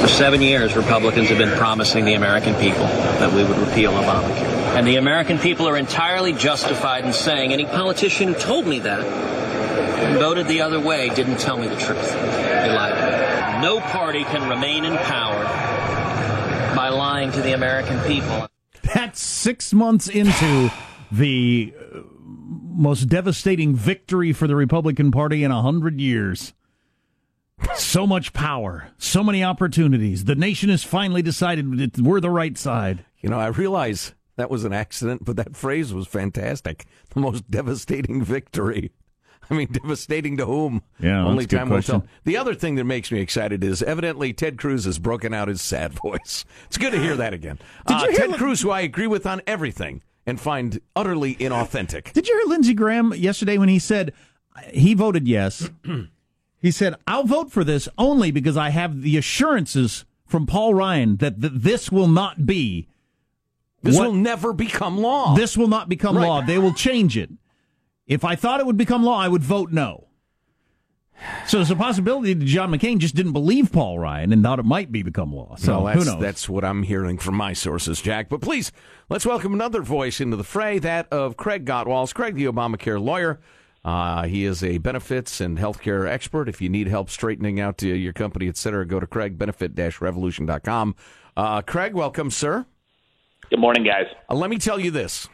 For seven years, Republicans have been promising the American people that we would repeal Obamacare. And the American people are entirely justified in saying any politician who told me that and voted the other way didn't tell me the truth. They lied. No party can remain in power by lying to the American people. That's six months into the uh, most devastating victory for the Republican Party in a hundred years. So much power, so many opportunities. The nation has finally decided that we're the right side. You know, I realize that was an accident, but that phrase was fantastic. The most devastating victory. I mean, devastating to whom? Yeah, only that's a good time will tell. The other thing that makes me excited is evidently Ted Cruz has broken out his sad voice. It's good to hear that again. Did Uh, you hear Ted Lin- Cruz, who I agree with on everything and find utterly inauthentic. Did you hear Lindsey Graham yesterday when he said he voted yes? he said, I'll vote for this only because I have the assurances from Paul Ryan that th- this will not be, This What- will never become law. this will not become Right. law. They will change it. If I thought it would become law, I would vote no. So there's a possibility that John McCain just didn't believe Paul Ryan and thought it might be become law. So well, who that's, knows? that's what I'm hearing from my sources, Jack. But please, let's welcome another voice into the fray, that of Craig Gottwals. Craig, the Obamacare lawyer. Uh, he is a benefits and healthcare expert. If you need help straightening out uh, your company, et cetera, go to craigbenefit-revolution.com. Uh, Craig, welcome, sir. Good morning, guys. Uh, let me tell you this.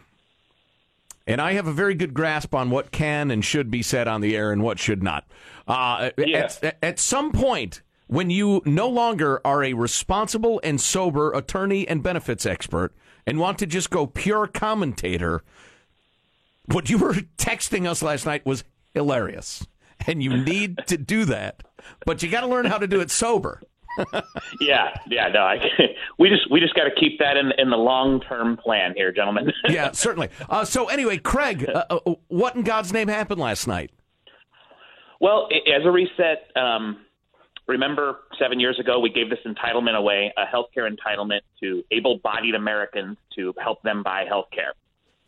And I have a very good grasp on what can and should be said on the air and what should not. Uh, Yeah. at, at some point, when you no longer are a responsible and sober attorney and benefits expert and want to just go pure commentator, what you were texting us last night was hilarious. And you need to do that. But you got to learn how to do it sober. Yeah, yeah, no, I, we just we just got to keep that in in the long term plan here, gentlemen. Yeah, certainly. Uh, so, anyway, Craig, uh, uh, what in God's name happened last night? well, as a reset, um, remember seven years ago we gave this entitlement away, a healthcare entitlement to able-bodied Americans to help them buy health care.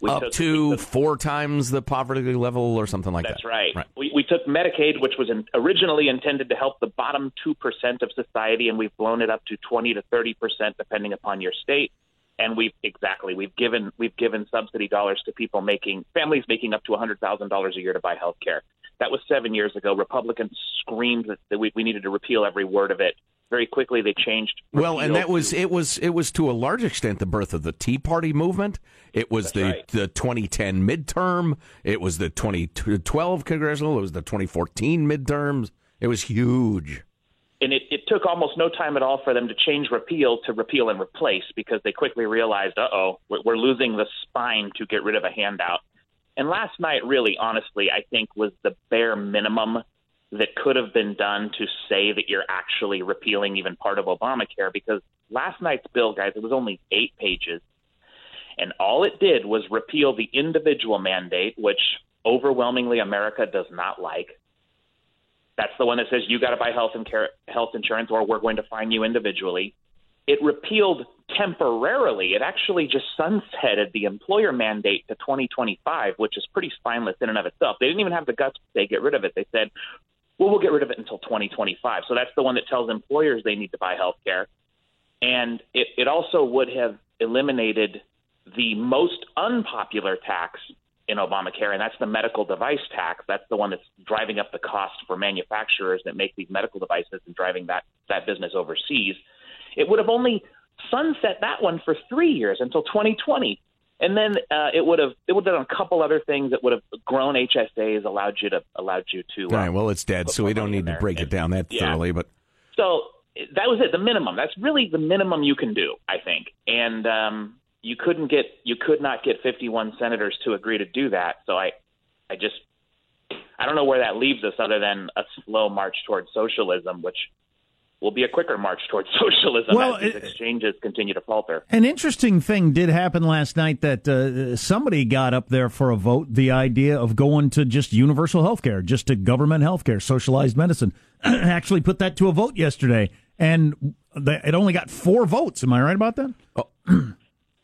We up took- to took- four times the poverty level or something like That's that. right. Right. We, we took Medicaid, which was in, originally intended to help the bottom 2% of society, and we've blown it up to 20 to 30%, depending upon your state. And we've exactly we've given we've given subsidy dollars to people making families making up to hundred thousand dollars a year to buy health care. That was seven years ago. Republicans screamed that, that we, we needed to repeal every word of it. Very quickly, they changed. Well, and that was it was it was to a large extent the birth of the Tea Party movement. It was the right. the 2010 midterm. It was the 2012 congressional. It was the 2014 midterms. It was huge. and it, it took almost no time at all for them to change repeal to repeal and replace because they quickly realized, uh oh, we're, we're losing the spine to get rid of a handout. And last night, really, honestly, I think was the bare minimum that could have been done to say that you're actually repealing even part of Obamacare because last night's bill, guys, it was only eight pages. And all it did was repeal the individual mandate, which overwhelmingly America does not like. That's the one that says you got to buy health and care, health insurance, or we're going to fine you individually. It repealed temporarily. It actually just sunsetted the employer mandate to 2025, which is pretty spineless in and of itself. They didn't even have the guts to say get rid of it. They said, "Well, we'll get rid of it until 2025." So that's the one that tells employers they need to buy health care, and it, it also would have eliminated the most unpopular tax in Obamacare, and that's the medical device tax. That's the one that's driving up the cost for manufacturers that make these medical devices and driving that that business overseas. It would have only sunset that one for three years until 2020, and then uh, it would have it would have done a couple other things that would have grown HSAs, allowed you to allowed you to. All right, well, it's dead, so we don't need to break it down that yeah. thoroughly. But so that was it, the minimum. That's really the minimum you can do, I think. And um, you couldn't get you could not get 51 senators to agree to do that. So I I just I don't know where that leaves us other than a slow march towards socialism, which will be a quicker march towards socialism Well, as these exchanges continue to falter. An interesting thing did happen last night that uh, somebody got up there for a vote. The idea of going to just universal health care, just to government health care, socialized medicine. Actually, put that to a vote yesterday, and it only got four votes. Am I right about that?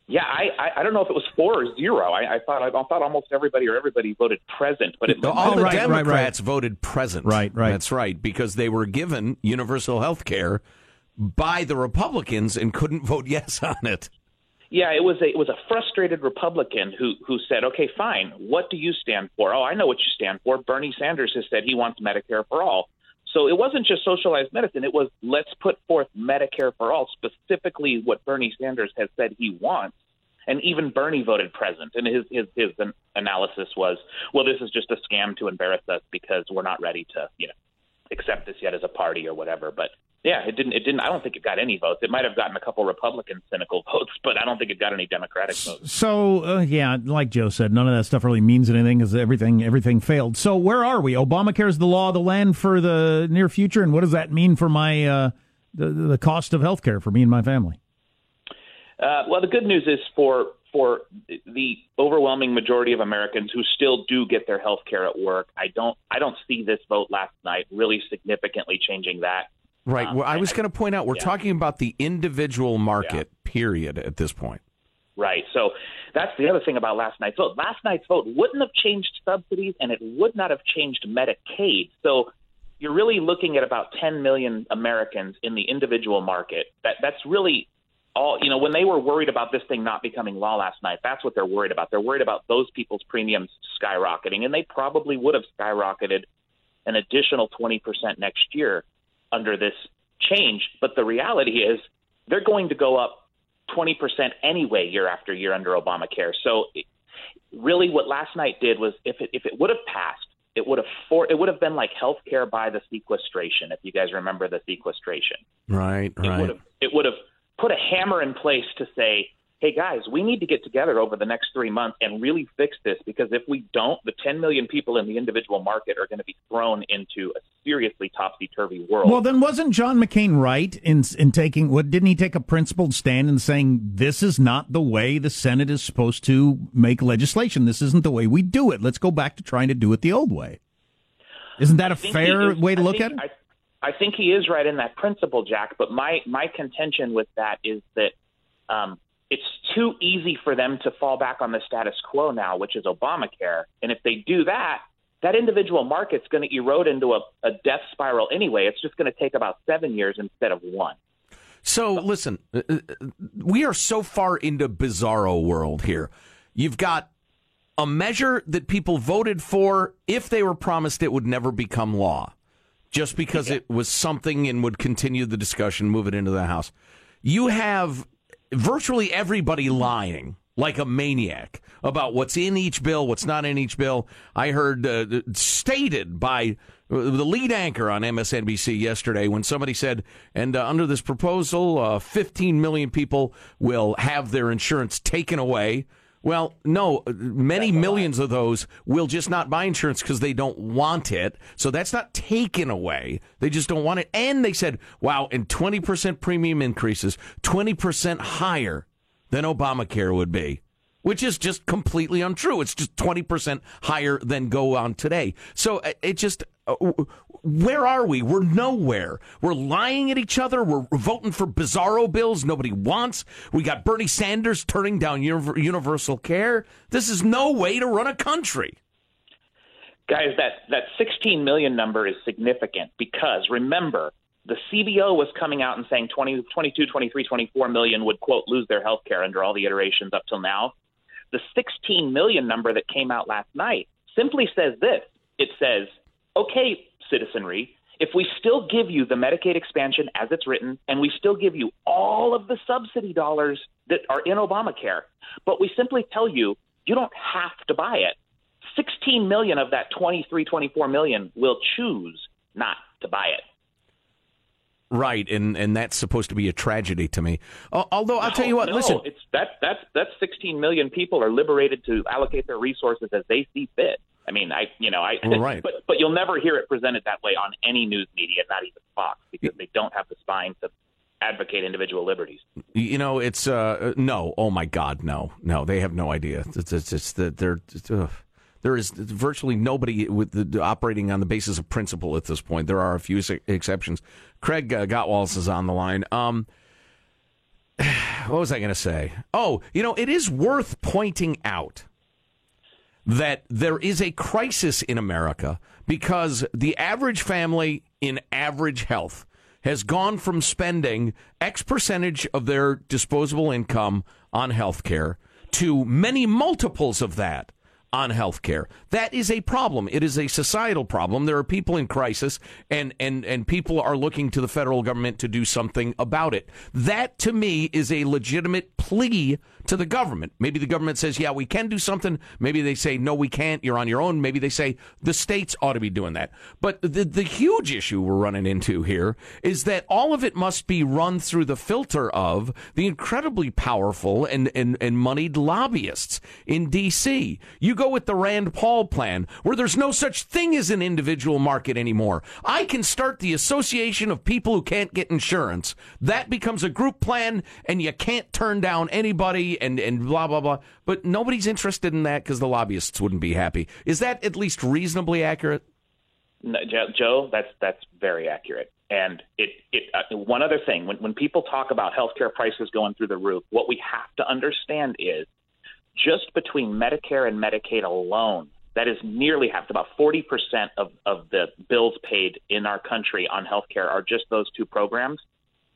Yeah, I, I I don't know if it was four or zero. I, I thought I thought almost everybody or everybody voted present, but it all the right, right, right. Democrats voted present. Right, right. That's right, because they were given universal health care by the Republicans and couldn't vote yes on it. Yeah, it was a it was a frustrated Republican who who said, "Okay, fine. What do you stand for?" "Oh, I know what you stand for." Bernie Sanders has said he wants Medicare for all. So it wasn't just socialized medicine. It was let's put forth Medicare for all, specifically what Bernie Sanders has said he wants. And even Bernie voted present, and his his his analysis was, "Well, this is just a scam to embarrass us because we're not ready to, you know, accept this yet as a party or whatever." But yeah, it didn't. It didn't. I don't think it got any votes. It might have gotten a couple Republican cynical votes, but I don't think it got any Democratic votes. So uh, yeah, like Joe said, none of that stuff really means anything because everything everything failed. So where are we? Obamacare is the law of the land for the near future, and what does that mean for my uh, the the cost of health care for me and my family? Uh, well, the good news is for for the overwhelming majority of Americans who still do get their health care at work. I don't I don't see this vote last night really significantly changing that. Right. Um, well, I was going to point out we're yeah. talking about the individual market, period, at this point. Right. So that's the other thing about last night's vote. Last night's vote wouldn't have changed subsidies and it would not have changed Medicaid. So you're really looking at about 10 million Americans in the individual market. That that's really all, you know, when they were worried about this thing not becoming law last night, that's what they're worried about. They're worried about those people's premiums skyrocketing and they probably would have skyrocketed an additional 20% next year under this change, but the reality is they're going to go up 20% anyway year after year under Obamacare. So really what last night did was if it if it would have passed, it would have for it would have been like health care by the sequestration if you guys remember the sequestration. Right, It would have it would have put a hammer in place to say, "Hey guys, we need to get together over the next 3 months and really fix this because if we don't, the 10 million people in the individual market are going to be thrown into a seriously topsy-turvy world." Well, then wasn't John McCain right in in taking what didn't he take a principled stand and saying this is not the way the Senate is supposed to make legislation. This isn't the way we do it. Let's go back to trying to do it the old way. Isn't that a fair is- way to I look think- at it? I, I think he is right in that principle, Jack. But my my contention with that is that um, it's too easy for them to fall back on the status quo now, which is Obamacare. And if they do that, that individual market's going to erode into a, a death spiral anyway. It's just going to take about seven years instead of one. So listen, uh, uh, we are so far into bizarro world here. You've got a measure that people voted for if they were promised it would never become law, just because it was something and would continue the discussion, move it into the House. You have virtually everybody lying like a maniac about what's in each bill, what's not in each bill. I heard uh, stated by uh, the lead anchor on MSNBC yesterday when somebody said, and uh, under this proposal, uh, 15 million people will have their insurance taken away. Well, no, uh, many millions of those will just not buy insurance because they don't want it. So that's not taken away. They just don't want it. And they said, wow, and 20% premium increases, 20% higher than Obamacare would be, which is just completely untrue. It's just 20% higher than go on today. So uh, it just, uh, where are we? We're nowhere. We're lying at each other. We're voting for bizarro bills nobody wants. We got Bernie Sanders turning down universal care. This is no way to run a country. Guys, that, that 16 million number is significant because remember, the CBO was coming out and saying 20, 22, 23, 24 million would, quote, lose their health care under all the iterations up till now. The 16 million number that came out last night simply says this. It says, okay, citizenry, if we still give you the Medicaid expansion as it's written, and we still give you all of the subsidy dollars that are in Obamacare, but we simply tell you you don't have to buy it, 16 million of that 23, 24 million will choose not to buy it. Right, and and that's supposed to be a tragedy to me. Although I'll no, tell you what, no, listen, it's that that's that's 16 million people are liberated to allocate their resources as they see fit. I mean, I you know, I well, right. but but you'll never hear it presented that way on any news media, not even Fox, because they don't have the spine to advocate individual liberties. You know, it's uh no, oh my God, no, no, they have no idea. It's it's, it's that they're. Ugh. There is virtually nobody with the, operating on the basis of principle at this point. There are a few exceptions. Craig uh, Gottwals is on the line. Um, what was I going to say? Oh, you know, it is worth pointing out that there is a crisis in America because the average family in average health has gone from spending X percentage of their disposable income on health care to many multiples of that on health care. That is a problem. It is a societal problem. There are people in crisis and, and, and people are looking to the federal government to do something about it. That to me is a legitimate plea to the government. Maybe the government says, yeah, we can do something. Maybe they say, no, we can't. You're on your own. Maybe they say the states ought to be doing that. But the, the huge issue we're running into here is that all of it must be run through the filter of the incredibly powerful and, and, and moneyed lobbyists in D.C. You go with the Rand Paul plan where there's no such thing as an individual market anymore. I can start the association of people who can't get insurance. That becomes a group plan and you can't turn down anybody and and blah blah blah. But nobody's interested in that because the lobbyists wouldn't be happy. Is that at least reasonably accurate? No, Joe, that's that's very accurate. And it, it uh, one other thing, when when people talk about healthcare prices going through the roof, what we have to understand is just between Medicare and Medicaid alone, that is nearly half. About 40% of, of the bills paid in our country on healthcare are just those two programs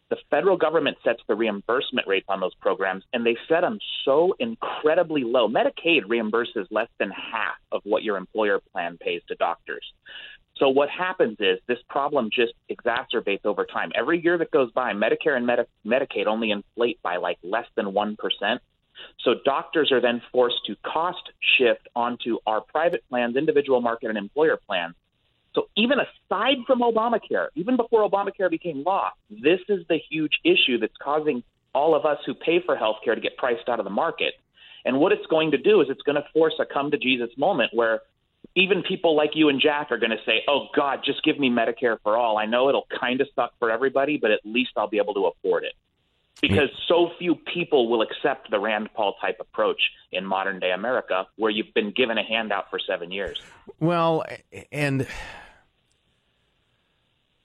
the federal government sets the reimbursement rates on those programs, and they set them so incredibly low. Medicaid reimburses less than half of what your employer plan pays to doctors. So what happens is this problem just exacerbates over time. Every year that goes by, Medicare and Medi- Medicaid only inflate by like less than 1%. So doctors are then forced to cost shift onto our private plans, individual market, and employer plans so even aside from Obamacare, even before Obamacare became law, this is the huge issue that's causing all of us who pay for health care to get priced out of the market. And what it's going to do is it's going to force a come to Jesus moment where even people like you and Jack are going to say, "Oh God, just give me Medicare for all." I know it'll kind of suck for everybody, but at least I'll be able to afford it. Because so few people will accept the Rand Paul type approach in modern day America, where you've been given a handout for seven years. Well, and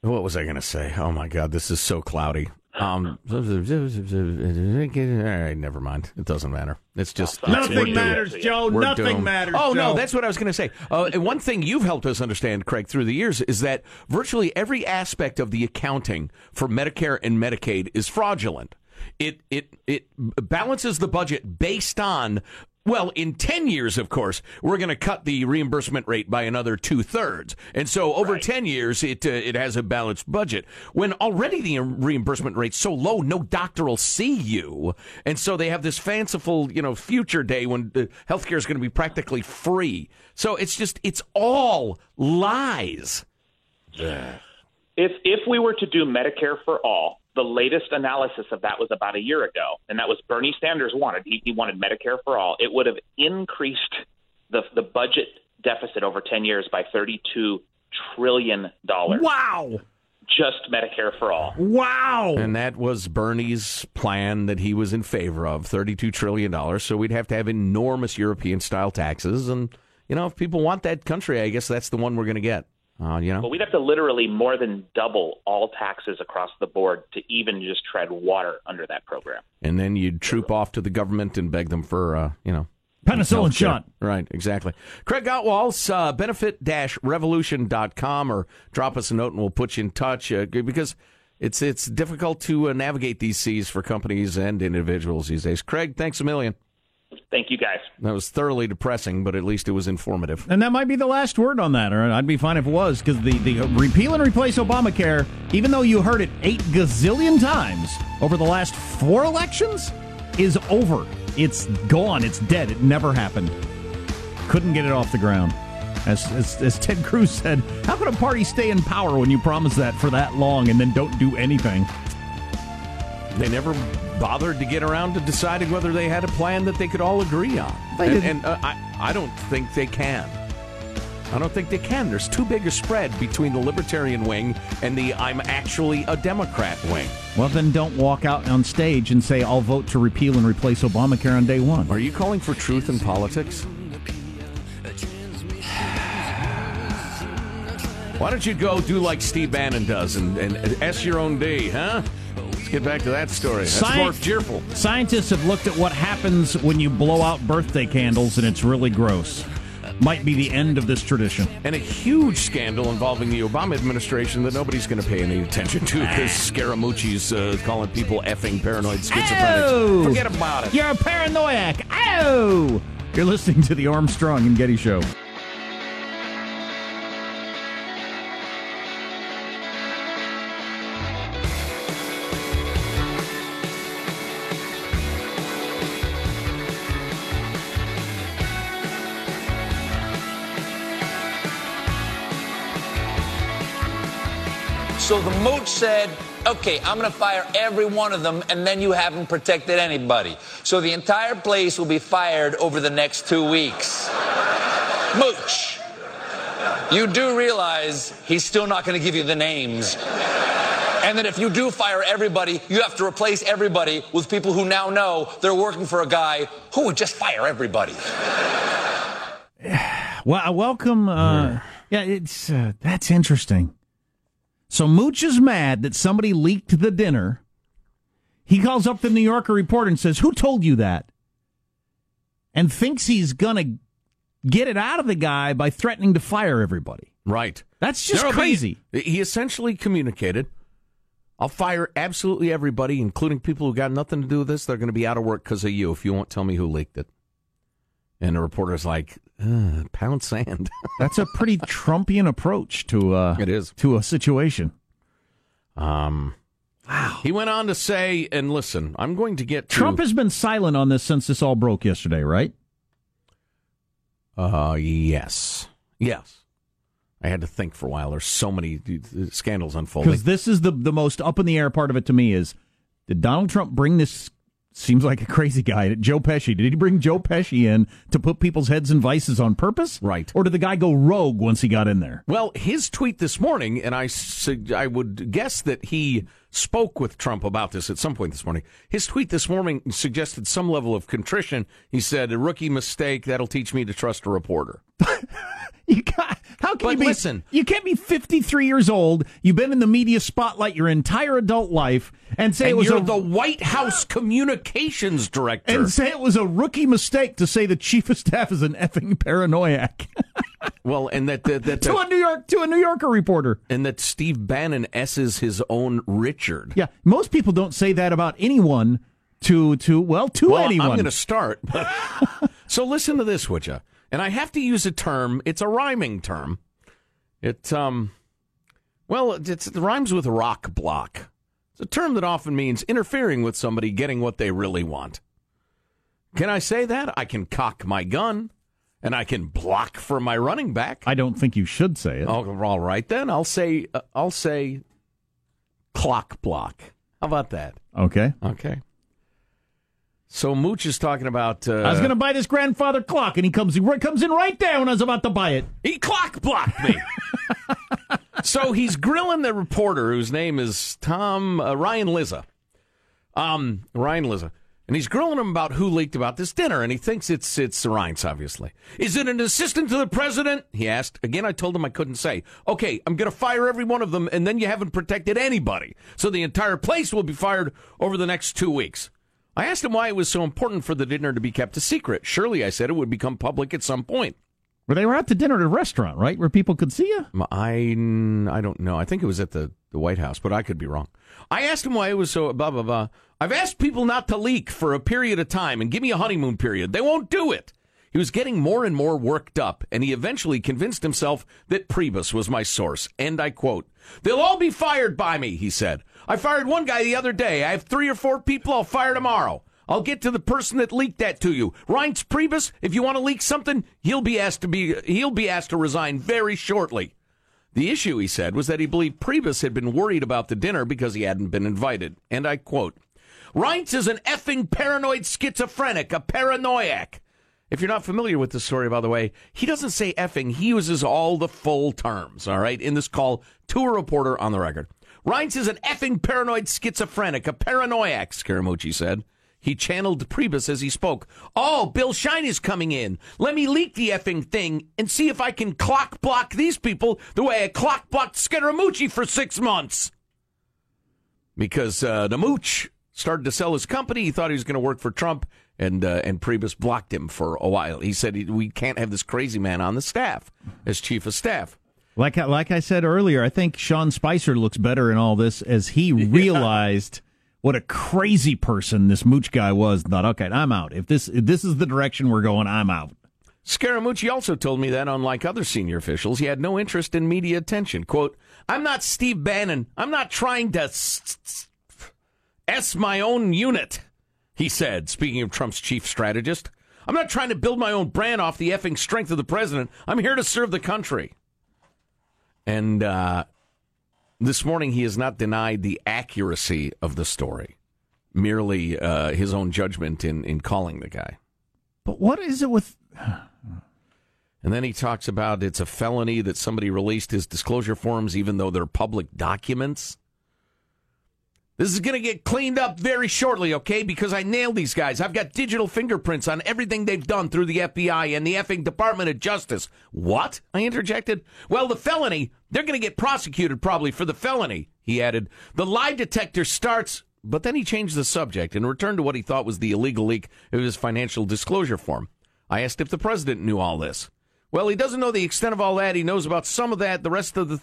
what was I going to say? Oh my God, this is so cloudy. Um, all right, never mind. It doesn't matter. It's just nothing matters, Joe. We're nothing doomed. matters. Oh Joe. no, that's what I was going to say. Uh, and one thing you've helped us understand, Craig, through the years is that virtually every aspect of the accounting for Medicare and Medicaid is fraudulent. It it it balances the budget based on well, in 10 years, of course, we're going to cut the reimbursement rate by another two thirds. And so over right. 10 years, it, uh, it has a balanced budget. When already the reimbursement rate's so low, no doctor will see you. And so they have this fanciful, you know, future day when the healthcare is going to be practically free. So it's just, it's all lies. If, if we were to do Medicare for all, the latest analysis of that was about a year ago, and that was Bernie Sanders wanted. He, he wanted Medicare for all. It would have increased the the budget deficit over ten years by thirty two trillion dollars. Wow. Just Medicare for all. Wow. And that was Bernie's plan that he was in favor of, $32 trillion. So we'd have to have enormous European style taxes. And, you know, if people want that country, I guess that's the one we're going to get. Uh, you know, but we'd have to literally more than double all taxes across the board to even just tread water under that program. And then you'd troop off to the government and beg them for, uh, you know, penicillin shot. Right, exactly. Craig Gottwals, uh, benefit-revolution.com, or drop us a note and we'll put you in touch uh, because it's it's difficult to uh, navigate these seas for companies and individuals these days. Craig, thanks a million. Thank you, guys. That was thoroughly depressing, but at least it was informative. And that might be the last word on that, or I'd be fine if it was, because the, the uh, repeal and replace Obamacare, even though you heard it eight gazillion times over the last four elections, is over. It's gone. It's dead. It never happened. Couldn't get it off the ground. As, as, as Ted Cruz said, how could a party stay in power when you promise that for that long and then don't do anything? They never bothered to get around to deciding whether they had a plan that they could all agree on. They and and uh, I, I don't think they can. I don't think they can. There's too big a spread between the libertarian wing and the I'm actually a Democrat wing. Well, then don't walk out on stage and say, I'll vote to repeal and replace Obamacare on day one. Are you calling for truth in politics? Why don't you go do like Steve Bannon does and, and S your own day, huh? Get back to that story. That's Sci- more cheerful. Scientists have looked at what happens when you blow out birthday candles, and it's really gross. Might be the end of this tradition. And a huge scandal involving the Obama administration that nobody's going to pay any attention to because Scaramucci's uh, calling people effing paranoid schizophrenics. Oh! Forget about it. You're a paranoiac. Oh! You're listening to the Armstrong and Getty Show. So the mooch said, okay, I'm going to fire every one of them, and then you haven't protected anybody. So the entire place will be fired over the next two weeks. mooch. You do realize he's still not going to give you the names. And that if you do fire everybody, you have to replace everybody with people who now know they're working for a guy who would just fire everybody. Well, uh, welcome. Uh, yeah, it's uh, that's interesting. So Mooch is mad that somebody leaked the dinner. He calls up the New Yorker reporter and says, "Who told you that?" And thinks he's gonna get it out of the guy by threatening to fire everybody. Right. That's just There'll be- crazy. he essentially communicated I'll fire absolutely everybody, including people who got nothing to do with this. They're going to be out of work because of you if you won't tell me who leaked it. And the reporter's like, "Uh, pound sand. That's a pretty Trumpian approach to uh, It is. to a situation. Um, wow. He went on to say, and listen, I'm going to get to. Trump has been silent on this since this all broke yesterday, right? Uh, yes. Yes. I had to think for a while. There's so many uh, scandals unfolding. Because this is the the most up in the air part of it to me is did Donald Trump bring this? Seems like a crazy guy. Joe Pesci. Did he bring Joe Pesci in to put people's heads in vices on purpose? Right. Or did the guy go rogue once he got in there? Well, his tweet this morning, and I, I would guess that he spoke with Trump about this at some point this morning. His tweet this morning suggested some level of contrition. He said, "A rookie mistake that'll teach me to trust a reporter." You got, how can But you be? listen. you can't be 53 years old. You've been in the media spotlight your entire adult life, and say and it was you're a the White House communications director. and say it was a rookie mistake to say the chief of staff is an effing paranoiac well, and that that, that, to a New York to a New Yorker reporter. and that Steve Bannon s's his own Richard. Yeah, most people don't say that about anyone. To to well to Well, anyone. I'm going to start. so listen to this, would you? And I have to use a term. It's a rhyming term. It um, well, it's, it rhymes with rock block. It's a term that often means interfering with somebody getting what they really want. Can I say that? I can cock my gun, and I can block for my running back. I don't think you should say it. Oh, all right then. I'll say uh, I'll say clock block. How about that? Okay. Okay. So Mooch is talking about. Uh, I was going to buy this grandfather clock, and he comes he comes in right there when I was about to buy it. He clock blocked me. so he's grilling the reporter whose name is Tom uh, Ryan Lizza. Um, Ryan Lizza. And he's grilling him about who leaked about this dinner, and he thinks it's it's Ryan's, obviously. Is it an assistant to the president? He asked. Again, I told him I couldn't say. Okay, I'm going to fire every one of them, and then you haven't protected anybody. So the entire place will be fired over the next two weeks. I asked him why it was so important for the dinner to be kept a secret. Surely, I said, it would become public at some point. But they were out to dinner at a restaurant, right, where people could see you. I, I don't know. I think it was at the, the White House, but I could be wrong. I asked him why it was so blah blah blah. I've asked people not to leak for a period of time and give me a honeymoon period. They won't do it. He was getting more and more worked up, and he eventually convinced himself that Priebus was my source. And I quote, They'll all be fired by me, he said. I fired one guy the other day. I have three or four people I'll fire tomorrow. I'll get to the person that leaked that to you. Reince Priebus, if you want to leak something, he'll be asked to be he'll be asked to resign very shortly. The issue, he said, was that he believed Priebus had been worried about the dinner because he hadn't been invited. And I quote, Reince is an effing paranoid schizophrenic, a paranoiac. If you're not familiar with the story, by the way, he doesn't say effing. He uses all the full terms, all right, in this call to a reporter on the record. Reince is an effing paranoid schizophrenic, a paranoiac, Scaramucci said. He channeled Priebus as he spoke. Oh, Bill Shine is coming in. Let me leak the effing thing and see if I can clock block these people the way I clock blocked Scaramucci for six months. Because uh, the mooch started to sell his company. He thought he was going to work for Trump, and uh, and Priebus blocked him for a while. He said we can't have this crazy man on the staff as chief of staff. Like like I said earlier, I think Sean Spicer looks better in all this as he realized what a crazy person this Mooch guy was. And thought, okay, I'm out. If this if this is the direction we're going, I'm out. Scaramucci also told me that, unlike other senior officials, he had no interest in media attention. "Quote: I'm not Steve Bannon. I'm not trying to s, s-, s my own unit." He said, speaking of Trump's chief strategist. I'm not trying to build my own brand off the effing strength of the president. I'm here to serve the country. And uh, this morning, he has not denied the accuracy of the story, merely uh, his own judgment in, in calling the guy. But what is it with. And then he talks about it's a felony that somebody released his disclosure forms, even though they're public documents. This is going to get cleaned up very shortly, okay? Because I nailed these guys. I've got digital fingerprints on everything they've done through the FBI and the effing Department of Justice. What? I interjected. Well, the felony, they're going to get prosecuted probably for the felony, he added. The lie detector starts. But then he changed the subject and returned to what he thought was the illegal leak of his financial disclosure form. I asked if the president knew all this. Well, he doesn't know the extent of all that. He knows about some of that. The rest of the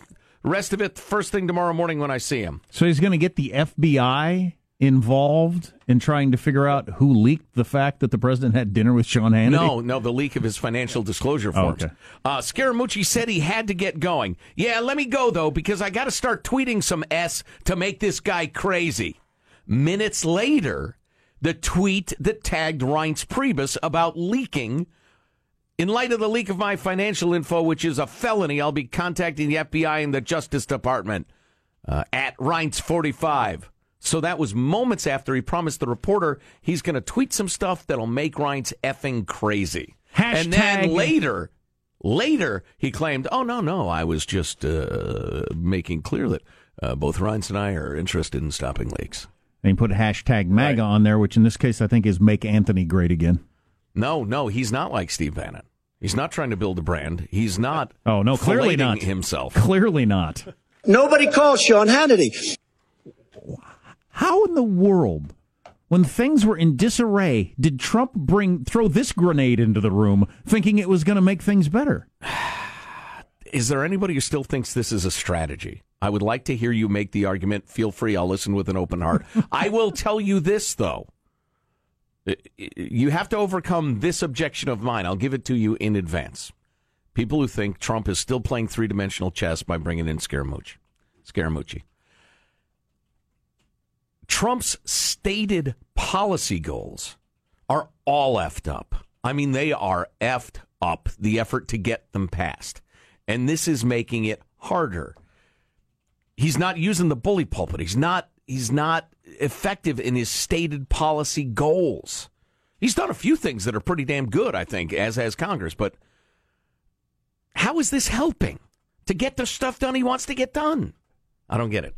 Rest of it first thing tomorrow morning when I see him. So he's going to get the FBI involved in trying to figure out who leaked the fact that the president had dinner with Sean Hannity? No, no, the leak of his financial disclosure forms. Oh, okay. uh, Scaramucci said he had to get going. Yeah, let me go though because I got to start tweeting some s to make this guy crazy. Minutes later, the tweet that tagged Reince Priebus about leaking in light of the leak of my financial info, which is a felony, I'll be contacting the FBI and the Justice Department uh, at Reince45. So that was moments after he promised the reporter he's going to tweet some stuff that'll make Reince effing crazy. Hashtag. And then later, later, he claimed, oh, no, no, I was just uh, making clear that uh, both Reince and I are interested in stopping leaks. And he put hashtag MAGA right. on there, which in this case I think is make Anthony great again. No, no, he's not like Steve Bannon. He's not trying to build a brand. He's not. Oh no, clearly not himself. Clearly not. Nobody calls Sean Hannity. How in the world, when things were in disarray, did Trump bring throw this grenade into the room, thinking it was going to make things better? Is there anybody who still thinks this is a strategy? I would like to hear you make the argument. Feel free. I'll listen with an open heart. I will tell you this though Uh, you have to overcome this objection of mine. I'll give it to you in advance. People who think Trump is still playing three dimensional chess by bringing in Scaramucci. Scaramucci. Trump's stated policy goals are all effed up. I mean, they are effed up, the effort to get them passed. And this is making it harder. He's not using the bully pulpit. He's not he's not effective in his stated policy goals. He's done a few things that are pretty damn good, I think, as has Congress, but how is this helping to get the stuff done he wants to get done? I don't get it.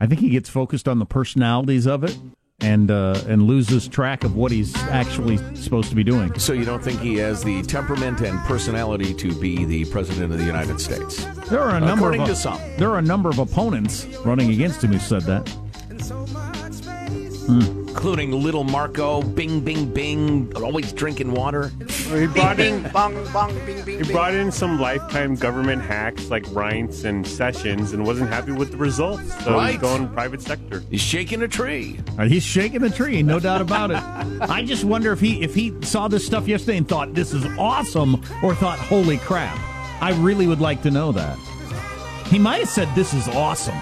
I think he gets focused on the personalities of it and uh, and loses track of what he's actually supposed to be doing. So you don't think he has the temperament and personality to be the president of the United States? There are a number According of to some. there are a number of opponents running against him who said that. Including little Marco, bing, bing, bing, always drinking water. He brought in bong, bong, bing, bing, he brought in some lifetime government hacks like Reince and Sessions, and wasn't happy with the results. So Right. he's going private sector. He's shaking a tree. Uh, He's shaking the tree, no doubt about it. I just wonder if he if he saw this stuff yesterday and thought this is awesome, or thought, "Holy crap!" I really would like to know that. He might have said, "This is awesome."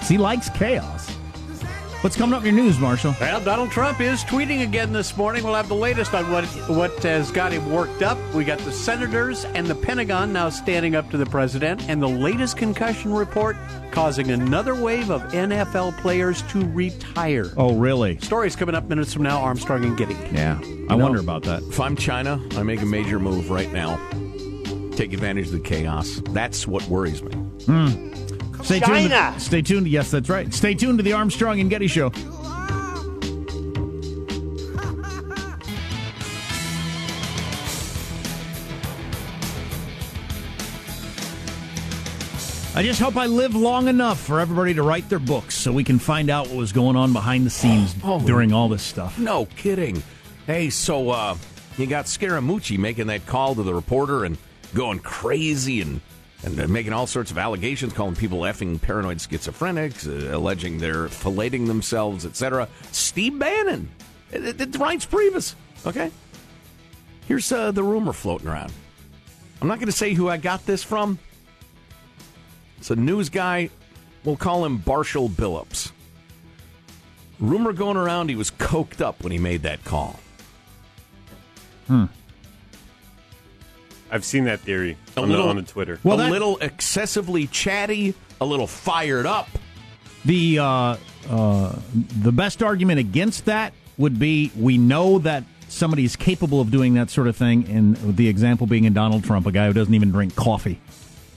'cause He likes chaos. What's coming up in your news, Marshall? Well, Donald Trump is tweeting again this morning. We'll have the latest on what what has got him worked up. We got the senators and the Pentagon now standing up to the president, and the latest concussion report causing another wave of NFL players to retire. Oh, really? Stories coming up minutes from now. Armstrong and Getty. Yeah, I know- wonder about that. If I'm China, I make a major move right now. Take advantage of the chaos. That's what worries me. Hmm. Stay China. tuned. Stay tuned. Yes, that's right. Stay tuned to the Armstrong and Getty Show. I just hope I live long enough for everybody to write their books so we can find out what was going on behind the scenes Oh, during all this stuff. No kidding. Hey, so uh, you got Scaramucci making that call to the reporter and going crazy and and making all sorts of allegations, calling people effing paranoid schizophrenics, uh, alleging they're filleting themselves, etc. Steve Bannon, it, it, Reince Priebus. Okay, here's uh, the rumor floating around. I'm not going to say who I got this from. It's a news guy. We'll call him Barshall Billups. Rumor going around he was coked up when he made that call. Hmm. I've seen that theory A on, little- the, on the Twitter. Well, a that- little excessively chatty, a little fired up. The uh, uh, the best argument against that would be we know that somebody is capable of doing that sort of thing, and the example being in Donald Trump, a guy who doesn't even drink coffee,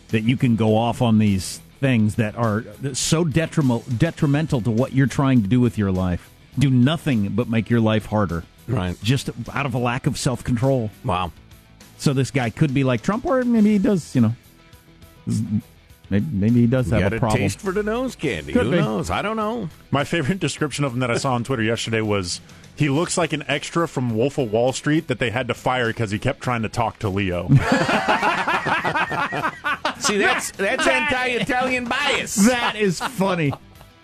that you can go off on these things that are so detrimental detrimental to what you're trying to do with your life, do nothing but make your life harder, Right. just out of a lack of self control. Wow. So this guy could be like Trump, or maybe he does, you know. Maybe, maybe he does have Got a a problem. taste for the nose candy. Could Who be. knows? I don't know. My favorite description of him that I saw on Twitter yesterday was he looks like an extra from Wolf of Wall Street that they had to fire because he kept trying to talk to Leo. See, that's that's anti-Italian bias. That is funny.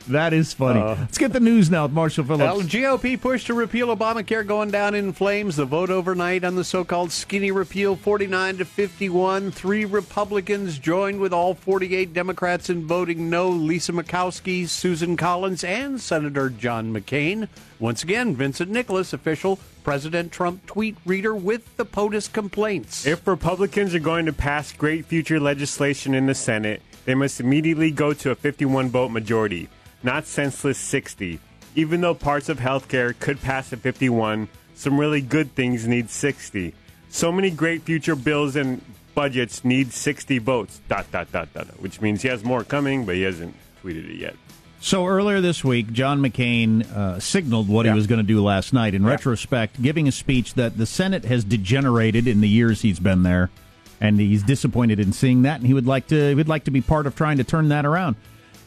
That is funny. Uh. Let's get the news now with Marshall Well, Phillips. GOP push to repeal Obamacare going down in flames. The vote overnight on the so-called skinny repeal, 49 to 51. Three Republicans joined with all 48 Democrats in voting no. Lisa Murkowski, Susan Collins, and Senator John McCain. Once again, Vincent Nicholas, official President Trump tweet reader with the POTUS complaints. If Republicans are going to pass great future legislation in the Senate, they must immediately go to a 51 vote majority, not senseless 60. Even though parts of healthcare could pass at 51, some really good things need 60. So many great future bills and budgets need 60 votes. Dot dot dot dot. dot, Which means he has more coming, but he hasn't tweeted it yet. So earlier this week, John McCain uh, signaled what he was going to do last night. In retrospect, giving a speech that the Senate has degenerated in the years he's been there, and he's disappointed in seeing that, and he would like to he would like to be part of trying to turn that around,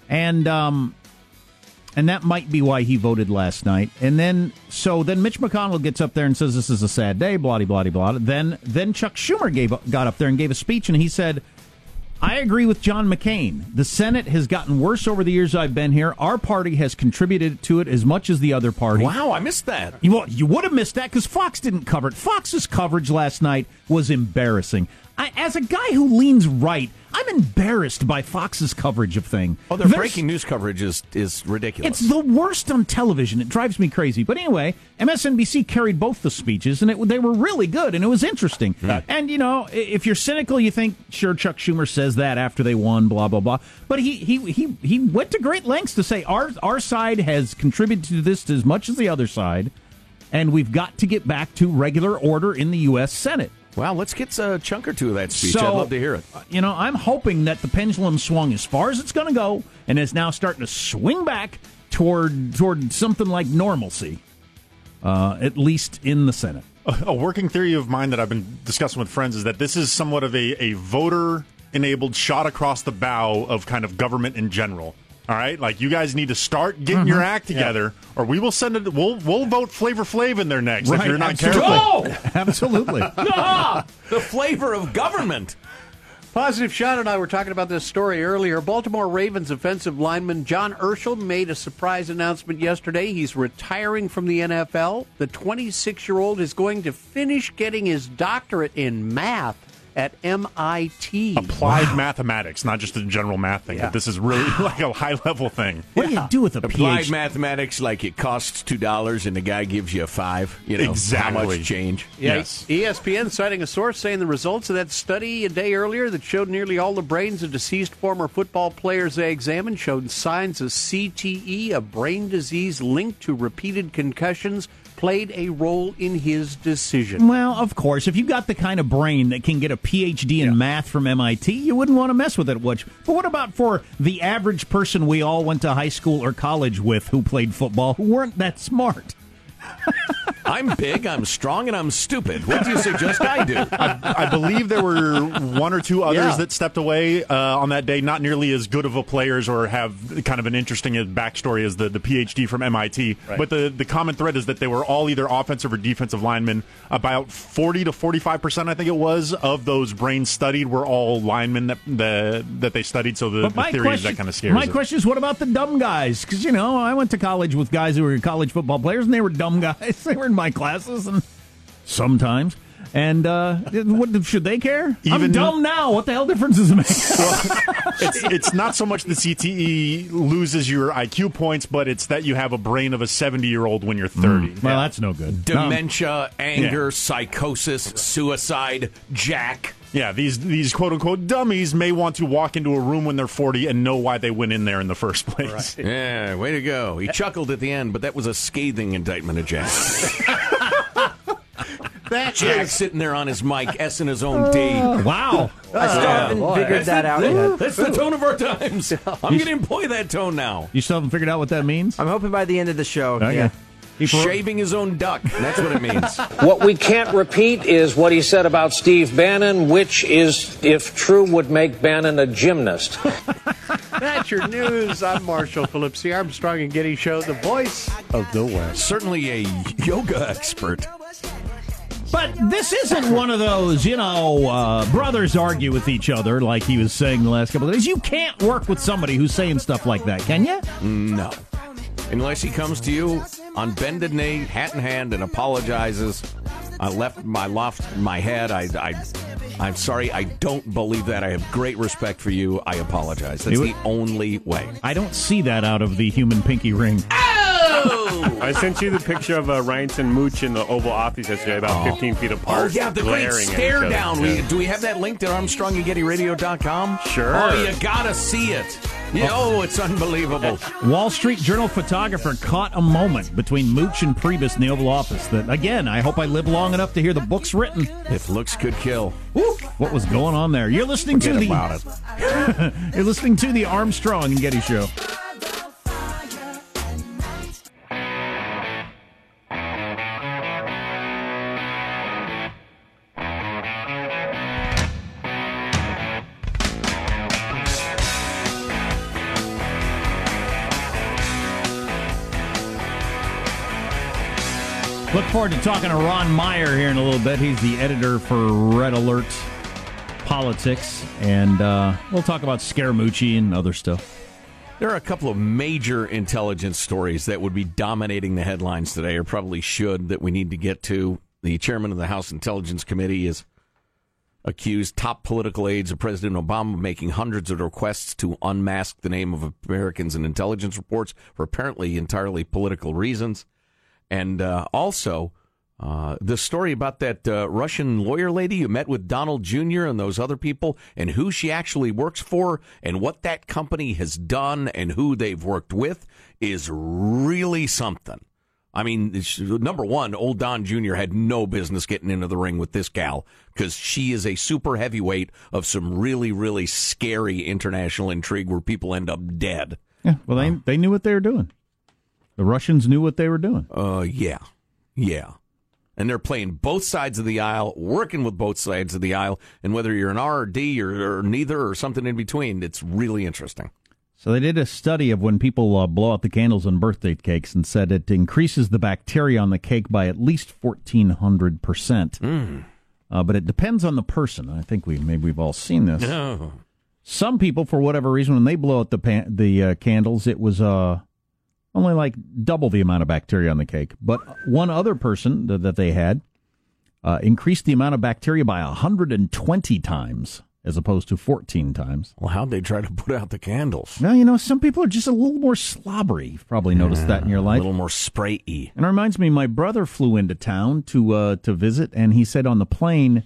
and um, and that might be why he voted last night. And then so then Mitch McConnell gets up there and says this is a sad day, blah blah blah blah. Then then Chuck Schumer gave got up there and gave a speech, and he said. I agree with John McCain. The Senate has gotten worse over the years I've been here. Our party has contributed to it as much as the other party. Wow, I missed that. You, you would have missed that because Fox didn't cover it. Fox's coverage last night was embarrassing. I, as a guy who leans right, I'm embarrassed by Fox's coverage of thing. Oh, their There's- breaking news coverage is is ridiculous. It's the worst on television. It drives me crazy. But anyway, MSNBC carried both the speeches, and it, they were really good, and it was interesting. Hmm. And you know, if you're cynical, you think sure Chuck Schumer says that after they won, blah blah blah. But he he he he went to great lengths to say our our side has contributed to this as much as the other side, and we've got to get back to regular order in the U.S. Senate. Well, let's get a chunk or two of that speech. So, I'd love to hear it. You know, I'm hoping that the pendulum swung as far as it's going to go, and is now starting to swing back toward toward something like normalcy, uh, at least in the Senate. a working theory of mine that I've been discussing with friends is that this is somewhat of a, a voter enabled shot across the bow of kind of government in general. All right, like you guys need to start getting mm-hmm. your act together, or we will send it. We'll we'll vote Flavor Flav in there next if you're not absolutely. careful. Go! Absolutely. The flavor of government. Positive Sean and I were talking about this story earlier. Baltimore Ravens offensive lineman John Urschel made a surprise announcement yesterday. He's retiring from the NFL. The 26 year old is going to finish getting his doctorate in math at MIT. Applied mathematics, not just a general math thing. Yeah. But this is really like a high level thing. What do you do with a Applied PhD? mathematics, like it costs two dollars and the guy gives you a five. You know exactly. how much change? Yeah, Yes. ESPN citing a source saying the results of that study a day earlier that showed nearly all the brains of deceased former football players they examined showed signs of CTE, a brain disease linked to repeated concussions, played a role in his decision. Well, of course, if you've got the kind of brain that can get a PhD in math from MIT, you wouldn't want to mess with it much. But what about for the average person we all went to high school or college with who played football who weren't that smart? I'm big, I'm strong, and I'm stupid. What do you suggest I do? I believe there were one or two others Yeah. that stepped away uh, on that day. Not nearly as good of a players or have kind of an interesting backstory as the, the PhD from MIT. But the, the common thread is that they were all either offensive or defensive linemen. About 40 to 45 percent, I think it was, of those brains studied were all linemen that the, that they studied. So the, the theory question, is that kind of scares my it. question is, what about the dumb guys? Because you know, I went to college with guys who were college football players, and they were dumb guys. They were in my classes, and sometimes. And uh, what should they care? I'm dumb now. What the hell difference does it make? it's it's not so much the CTE loses your IQ points, but it's that you have a brain of a 70 year old when you're 30. well, that's no good. Dementia, anger, Yeah. psychosis, suicide, Jack. Yeah, these these quote unquote dummies may want to walk into a room when they're 40 and know why they went in there in the first place. Yeah, way to go. He chuckled at the end, but that was a scathing indictment of Jack. That Jack sitting there on his mic, S in his own D. Oh. Wow. I still haven't figured that out yet. That's the tone of our times. I'm going to employ that tone now. You still haven't figured out what that means? I'm hoping by the end of the show. Okay. Yeah. He's shaving his own duck. That's what it means. What we can't repeat is what he said about Steve Bannon, which is, if true, would make Bannon a gymnast. That's your news. I'm Marshall Phillips, the Armstrong and Getty Show, the voice of the West. Certainly a yoga expert. But this isn't one of those, you know, uh, brothers argue with each other like he was saying the last couple of days. You can't work with somebody who's saying stuff like that, can you? No. Unless he comes to you on bended knee, hat in hand, and apologizes. I left my loft, my head. I, I, I'm sorry. I don't believe that. I have great respect for you. I apologize. That's You- the only way. I don't see that out of the human pinky ring. Ah! I sent you the picture of uh, Reince and Mooch in the Oval Office yesterday, about 15 feet apart. Oh apart. yeah, the great glaring at each stare other. down. Yeah. Do we have that linked at ArmstrongandGettyRadio.com? Sure. Oh, you gotta see it. Yeah, oh, it's unbelievable. Wall Street Journal photographer caught a moment between Mooch and Priebus in the Oval Office that, again, I hope I live long enough to hear the books written. if looks could kill, What was going on there? You're listening forget to the about it. You're listening to the Armstrong and Getty Show. Forward to talking to Ron Meyer here in a little bit. He's the editor for Red Alert Politics, and uh, we'll talk about Scaramucci and other stuff. There are a couple of major intelligence stories that would be dominating the headlines today, or probably should, that we need to get to. The chairman of the House Intelligence Committee is accused top political aides of President Obama making hundreds of requests to unmask the name of Americans in intelligence reports for apparently entirely political reasons. And uh, also, uh, the story about that uh, Russian lawyer lady who met with Donald Jr. and those other people, and who she actually works for, and what that company has done, and who they've worked with, is really something. I mean, number one, old Don Jr. had no business getting into the ring with this gal because she is a super heavyweight of some really, really scary international intrigue where people end up dead. Yeah, well, they they knew what they were doing. The Russians knew what they were doing. Uh, yeah, yeah. And they're playing both sides of the aisle, working with both sides of the aisle, and whether you're an R or D or, or neither or something in between, it's really interesting. So they did a study of when people uh, blow out the candles on birthday cakes and said it increases the bacteria on the cake by at least fourteen hundred percent. Uh, but it depends on the person. I think we maybe we've all seen this. No. Some people, for whatever reason, when they blow out the pan- the uh, candles, it was uh, only like double the amount of bacteria on the cake. But one other person that, that they had uh, increased the amount of bacteria by 120 times as opposed to 14 times. Well, how'd they try to put out the candles? Now, you know, some people are just a little more slobbery. You've probably noticed that in your life. A little more spray-y. And it reminds me, my brother flew into town to uh, to visit, and he said on the plane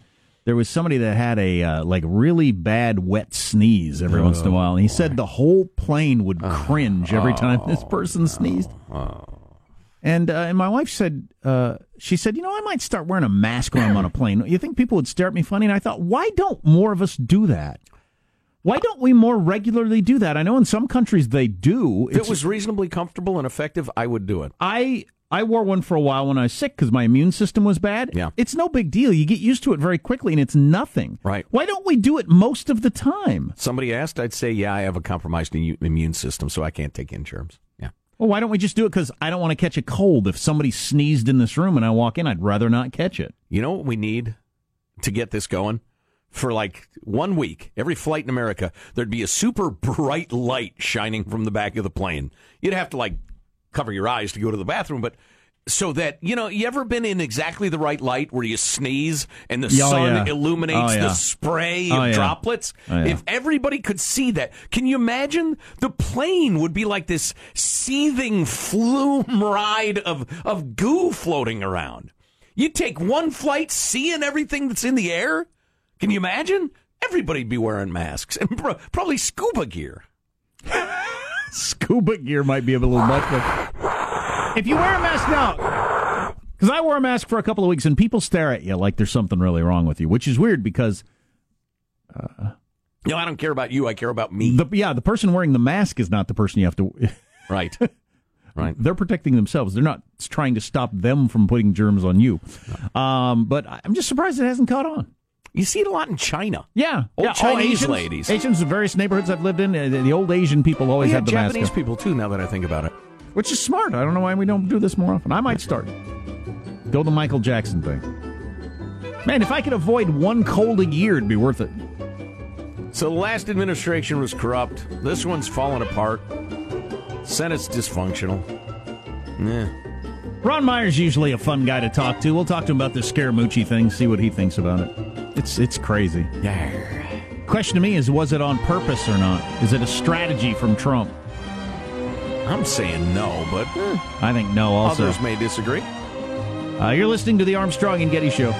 there was somebody that had a uh, like really bad wet sneeze every once in a while, and he said the whole plane would cringe every time this person sneezed. And uh, and my wife said uh, she said, you know, I might start wearing a mask when I'm on a plane. You think people would stare at me funny? And I thought, why don't more of us do that? Why don't we more regularly do that? I know in some countries they do. If it was reasonably comfortable and effective, I would do it. I I wore one for a while when I was sick because my immune system was bad. Yeah. It's no big deal. You get used to it very quickly and it's nothing. Right. Why don't we do it most of the time? Somebody asked, I'd say, yeah, I have a compromised immune system, so I can't take in germs. Yeah. Well, why don't we just do it? Because I don't want to catch a cold. If somebody sneezed in this room and I walk in, I'd rather not catch it. You know what we need to get this going? For like one week, every flight in America, there'd be a super bright light shining from the back of the plane. You'd have to like cover your eyes to go to the bathroom, but so that you know, you ever been in exactly the right light where you sneeze and the Oh, sun yeah. illuminates Oh, yeah. the spray Oh, of yeah. droplets? Oh. If everybody could see that, can you imagine the plane would be like this seething flume ride of of goo floating around? You take one flight, seeing everything that's in the air. Can you imagine? Everybody'd be wearing masks and probably scuba gear. Scuba gear might be a little much, but if you wear a mask now, because I wore a mask for a couple of weeks and people stare at you like there's something really wrong with you, which is weird because No, I don't care about you. I care about me. the yeah the person wearing the mask is not the person you have to. right. Right. They're protecting themselves. They're not trying to stop them from putting germs on you. Um, but I'm just surprised it hasn't caught on. You see it a lot in China. Yeah, Old yeah, Chinese Asians, ladies. Asians in various neighborhoods I've lived in, uh, the, the old Asian people always yeah, have the Japanese mask, people too. Now that I think about it, which is smart. I don't know why we don't do this more often. I might start. Go the Michael Jackson thing. Man, if I could avoid one cold a year, it'd be worth it. so the last administration was corrupt. This one's falling apart. Senate's dysfunctional. Yeah. Ron Meyer's usually a fun guy to talk to. We'll talk to him about this Scaramucci thing, see what he thinks about it. It's it's crazy. Yeah. Question to me is, was it on purpose or not? Is it a strategy from Trump? I'm saying no, but eh, I think no. Also, others may disagree. uh, you're listening to the Armstrong and Getty Show.